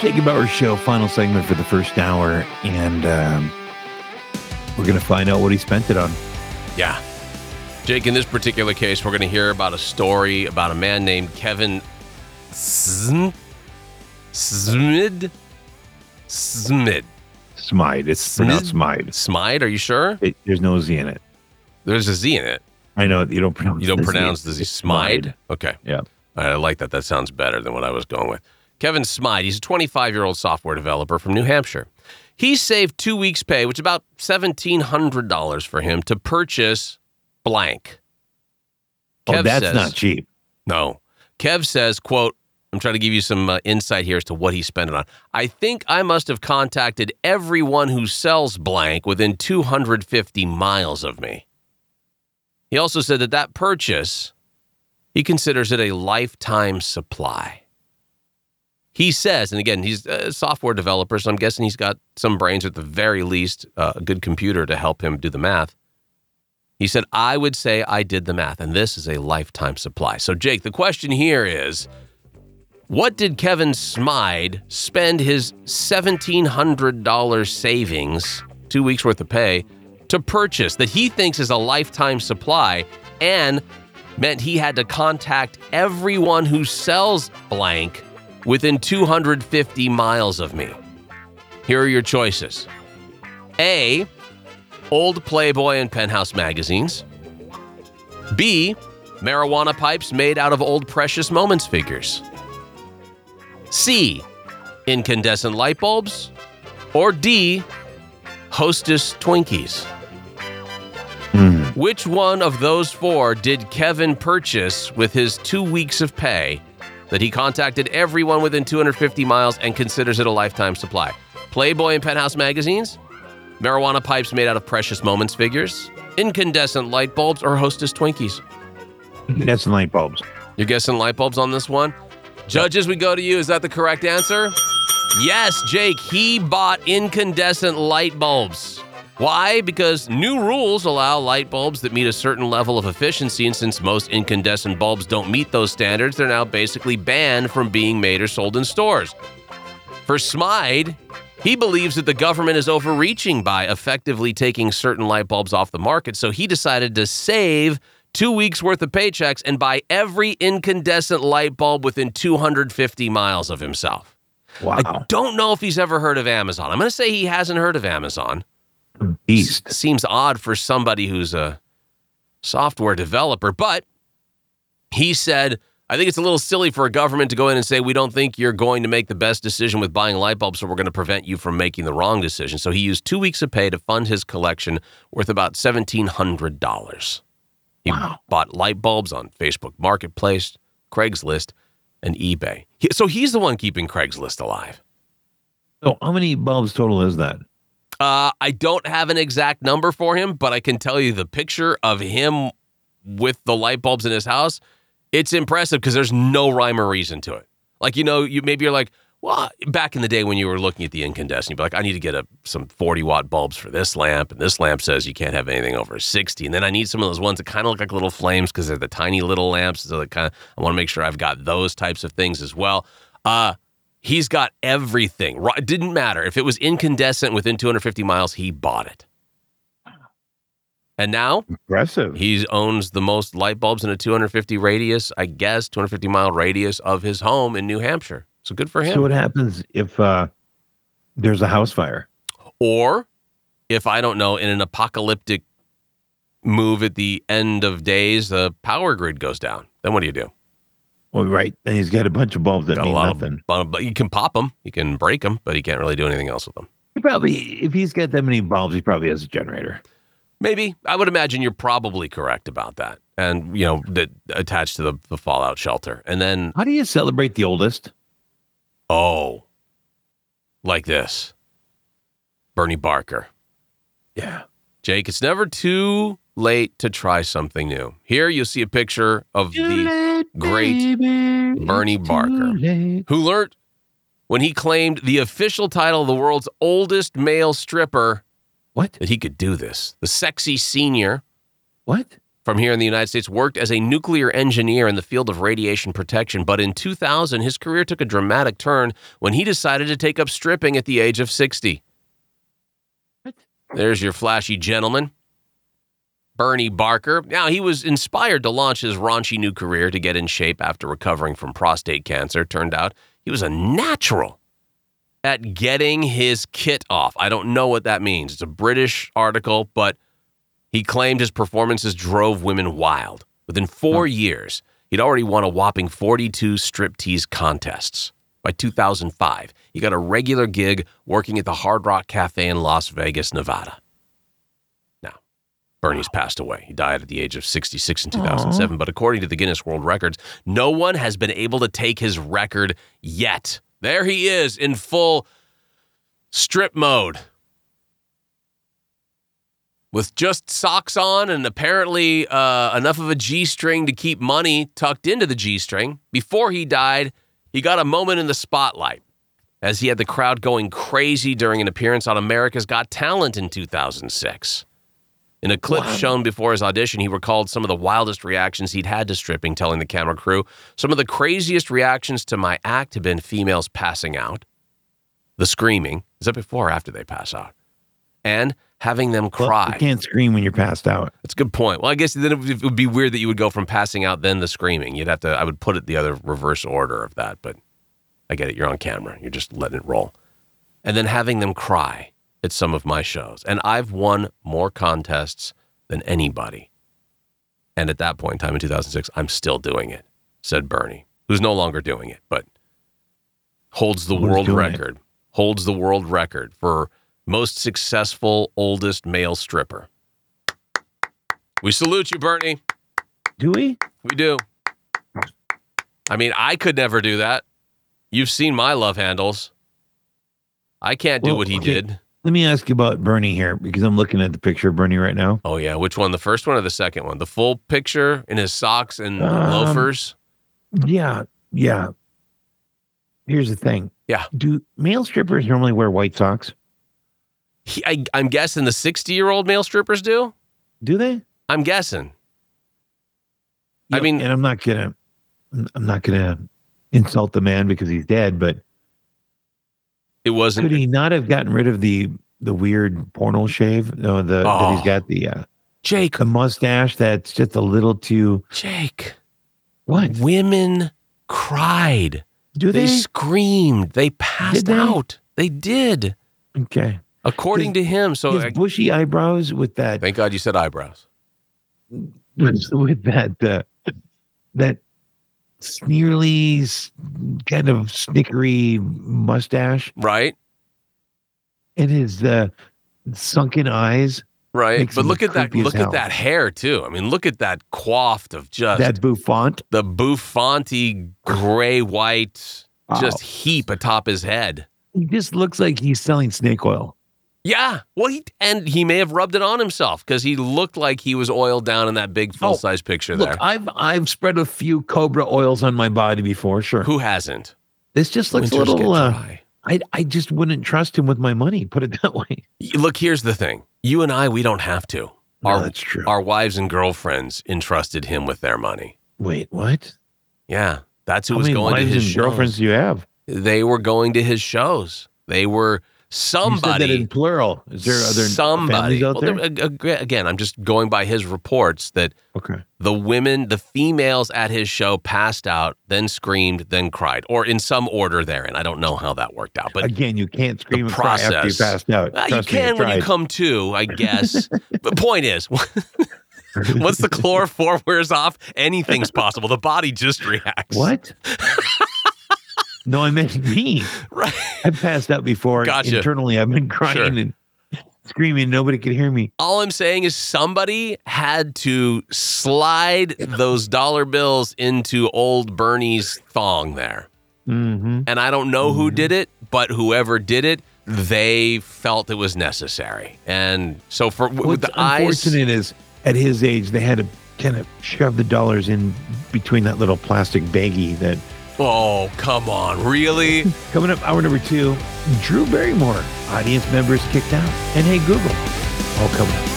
Jake and Bower Show, final segment for the first hour, and um, we're going to find out what he spent it on. Yeah. Jake, in this particular case, we're going to hear about a story about a man named Kevin Sm- Smid. Smid. Smide. It's pronounced Smide. Smide, are you sure? It, there's no Z in it. There's a Z in it. I know you don't pronounce. You don't the Z. pronounce the Z. Smide? Okay. Yeah. Right, I like that. That sounds better than what I was going with. Kevin Smide, he's a 25 year old software developer from New Hampshire. He saved two weeks' pay, which is about $1,700 for him to purchase blank. Oh, that's says- not cheap. No. Kev says, quote, I'm trying to give you some uh, insight here as to what he spent it on. I think I must have contacted everyone who sells blank within 250 miles of me. He also said that that purchase, he considers it a lifetime supply. He says, and again, he's a software developer, so I'm guessing he's got some brains, at the very least, uh, a good computer to help him do the math. He said, I would say I did the math, and this is a lifetime supply. So, Jake, the question here is what did Kevin Smide spend his $1,700 savings, two weeks worth of pay, to purchase that he thinks is a lifetime supply and meant he had to contact everyone who sells blank within 250 miles of me? Here are your choices A, old Playboy and Penthouse magazines. B, marijuana pipes made out of old Precious Moments figures. C, incandescent light bulbs. Or D, Hostess Twinkies. Hmm. Which one of those four did Kevin purchase with his two weeks of pay that he contacted everyone within 250 miles and considers it a lifetime supply? Playboy and Penthouse magazines? Marijuana pipes made out of precious moments figures? Incandescent light bulbs or Hostess Twinkies? That's light bulbs. You're guessing light bulbs on this one? Judges, we go to you. Is that the correct answer? Yes, Jake. He bought incandescent light bulbs. Why? Because new rules allow light bulbs that meet a certain level of efficiency, and since most incandescent bulbs don't meet those standards, they're now basically banned from being made or sold in stores. For Smide, he believes that the government is overreaching by effectively taking certain light bulbs off the market, so he decided to save two weeks worth of paychecks and buy every incandescent light bulb within 250 miles of himself. Wow. I don't know if he's ever heard of Amazon. I'm going to say he hasn't heard of Amazon. Beast. Seems odd for somebody who's a software developer, but he said, I think it's a little silly for a government to go in and say, we don't think you're going to make the best decision with buying light bulbs, so we're going to prevent you from making the wrong decision. So he used two weeks of pay to fund his collection worth about $1,700. He Wow. bought light bulbs on Facebook Marketplace, Craigslist, and eBay. So he's the one keeping Craigslist alive. So, how many bulbs total is that? Uh, I don't have an exact number for him, but I can tell you the picture of him with the light bulbs in his house. It's impressive because there's no rhyme or reason to it. Like you know, you maybe you're like, well, back in the day when you were looking at the incandescent, you'd be like, I need to get a, some 40 watt bulbs for this lamp, and this lamp says you can't have anything over 60, and then I need some of those ones that kind of look like little flames because they're the tiny little lamps. So that kind of, I want to make sure I've got those types of things as well. Uh, He's got everything. It didn't matter. If it was incandescent within 250 miles, he bought it. And now Impressive. he owns the most light bulbs in a 250 radius, I guess, 250 mile radius of his home in New Hampshire. So good for him. So, what happens if uh, there's a house fire? or if I don't know, in an apocalyptic move at the end of days, the power grid goes down. Then what do you do? Well, right. And he's got a bunch of bulbs that Got mean nothing. of, but you can pop them, you can break them, but he can't really do anything else with them. He probably, if he's got that many bulbs, he probably has a generator. Maybe I would imagine you're probably correct about that, and you know that attached to the, the fallout shelter, and then How do you celebrate the oldest? oh, like this, Bernie Barker, Yeah. Jake. It's never too late to try something new. Here you'll see a picture of the great Bernie Barker. who learned when he claimed the official title of the world's oldest male stripper What? that he could do this. The sexy senior What? from here in the United States, worked as a nuclear engineer in the field of radiation protection. But in 2000, his career took a dramatic turn when he decided to take up stripping at the age of 60. What? There's your flashy gentleman. Bernie Barker. Now, he was inspired to launch his raunchy new career to get in shape after recovering from prostate cancer. Turned out he was a natural at getting his kit off. I don't know what that means. It's a British article, but he claimed his performances drove women wild. Within four years, he'd already won a whopping 42 striptease contests. By 2005, he got a regular gig working at the Hard Rock Cafe in Las Vegas, Nevada. Bernie's passed away. He died at the age of 66 in 2007, but according to the Guinness World Records, no one has been able to take his record yet. There he is in full strip mode with just socks on and apparently uh, enough of a G string to keep money tucked into the G string. Before he died, he got a moment in the spotlight as he had the crowd going crazy during an appearance on America's Got Talent in 2006. In a clip Wow. shown before his audition, he recalled some of the wildest reactions he'd had to stripping, telling the camera crew, Some of the craziest reactions to my act have been females passing out, the screaming. Is that before or after they pass out? And having them Well, cry. You can't scream when you're passed out. That's a good point. Well, I guess then it would, it would be weird that you would go from passing out then the screaming. You'd have to. I would put it the other reverse order of that, but I get it. You're on camera. You're just letting it roll, and then having them cry at some of my shows. And I've won more contests than anybody. And at that point in time in 2006, I'm still doing it," said Bernie, who's no longer doing it, but holds the Who's world doing it? record. Holds the world record for most successful oldest male stripper. We salute you, Bernie. Do we? We do. I mean, I could never do that. You've seen my love handles. I can't do Well, what he okay. did. Let me ask you about Bernie here because I'm looking at the picture of Bernie right now. Oh yeah, which one? The first one or the second one? The full picture in his socks and Um, loafers. Yeah, yeah. Here's the thing. Yeah. Do male strippers normally wear white socks? He, I, I'm guessing the 60 year old male strippers do. Do they? I'm guessing. I mean- and I'm not gonna, I'm not gonna insult the man because he's dead, but It wasn't. could he not have gotten rid of the the weird porno shave? No, the that Oh. he's got the uh, Jake, the mustache that's just a little too. Jake. What Women cried. do They they? screamed. They passed they? out. They did, Okay, according to him. So his bushy eyebrows with that thank God you said eyebrows. with, with that uh, that sneerly kind of snickery mustache Right? and his uh, sunken eyes. Right. But look at that look hell. at that hair too. I mean, look at that coiffed of just that bouffant. the bouffanty gray white just heap atop his head. He just looks like he's selling snake oil. Yeah. Well, he and he may have rubbed it on himself because he looked like he was oiled down in that big full size picture Look, there. I've I've spread a few Cobra oils on my body before. Sure, Who hasn't? this just looks Winters a little. Uh. I I just wouldn't trust him with my money. Put it that way. Look, here's the thing. You and I, we don't have to. No, Our, that's true. our wives and girlfriends entrusted him with their money. Wait, what? Yeah. That's who How was going to wives his and shows. girlfriends do you have? They were going to his shows. They were You said that somebody. in plural. Is there other somebody out Well, there? there- ag- ag- again i'm just going by his reports that okay. the women the females at his show passed out then screamed then cried or in some order therein i don't know how that worked out but Again, you can't scream and cry after you process. passed out. uh, you can when you come to i guess the point is once the chloroform wears off anything's possible the body just reacts What? no, I meant me. right I've passed out before. Gotcha. Internally, I've been crying Sure. and screaming. Nobody could hear me. all i'm saying is somebody had to slide those dollar bills into old bernie's thong there Mm-hmm. And I don't know who did it, but whoever did it, they felt it was necessary. And so for with What's the eyes, unfortunate is at his age, they had to kind of shove the dollars in between that little plastic baggie that oh come on, really? Coming up, hour number two, Drew Barrymore, audience members kicked out. And hey, Google. All coming up.